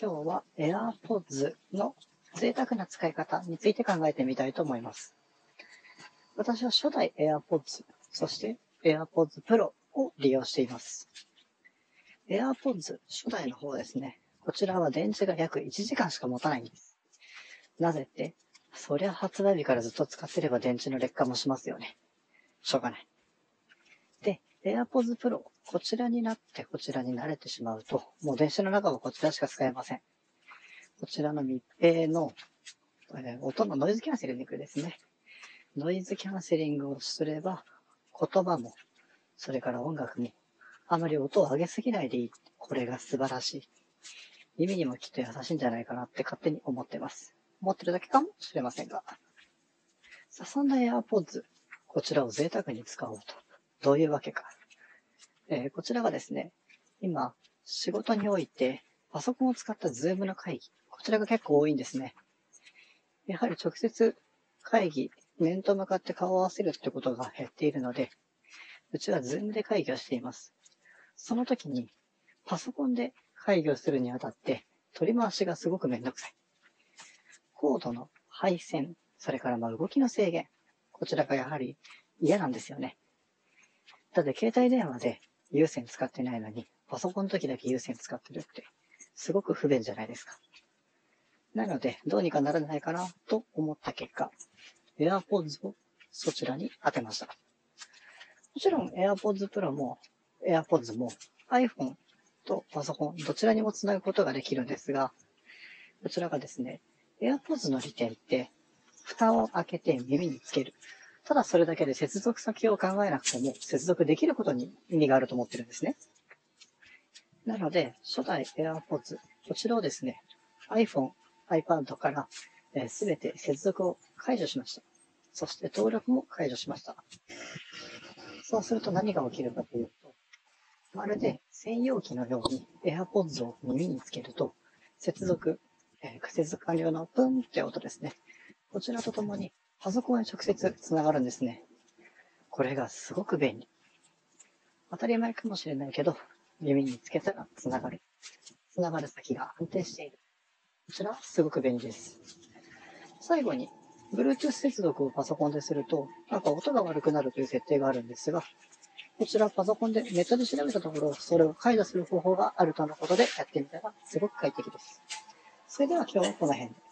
今日は AirPods の贅沢な使い方について考えてみたいと思います。私は初代 AirPods、そして AirPods Pro を利用しています。AirPods 初代の方ですね。こちらは電池が約1時間しか持たないんです。なぜって、そりゃ発売日からずっと使ってれば電池の劣化もしますよね。しょうがない。AirPods Pro、こちらになってこちらに慣れてしまうと、もう電車の中はこちらしか使えません。こちらの密閉の、え音のノイズキャンセリングですね。ノイズキャンセリングをすれば、言葉も、それから音楽も、あまり音を上げすぎないでいい。これが素晴らしい。耳にもきっと優しいんじゃないかなって勝手に思ってます。思ってるだけかもしれませんが。さあ、そんな AirPods、こちらを贅沢に使おうと。どういうわけか。えー、こちらはですね、今、仕事において、パソコンを使った Zoomの会議、こちらが結構多いんですね。やはり直接会議、面と向かって顔を合わせるってことが減っているので、うちは Zoomで会議をしています。その時に、パソコンで会議をするにあたって、取り回しがすごくめんどくさい。コードの配線、それからまあ動きの制限、こちらがやはり嫌なんですよね。だって携帯電話で有線使ってないのに、パソコンの時だけ有線使ってるって、すごく不便じゃないですか。なので、どうにかならないかなと思った結果、AirPods をそちらに当てました。もちろん AirPods Pro も AirPods も iPhone とパソコンどちらにもつなぐことができるんですが、こちらがですね、AirPods の利点って、蓋を開けて耳につける。ただそれだけで接続先を考えなくても接続できることに意味があると思ってるんですね。なので、初代 AirPods、こちらをですね、iPhone、iPad からすべ、て接続を解除しました。そして登録も解除しました。そうすると何が起きるかというと、まるで専用機のように AirPods を耳につけると、接続、えー、接続完了のプンって音ですね。こちらとともにパソコンに直接つながるんですね。これがすごく便利。当たり前かもしれないけど、耳につけたらつながる。つながる先が安定している。こちらはすごく便利です。最後に、Bluetooth 接続をパソコンですると、なんか音が悪くなるという設定があるんですが、こちらパソコンでネットで調べたところ、それを解除する方法があるとのことでやってみたらすごく快適です。それでは今日はこの辺で。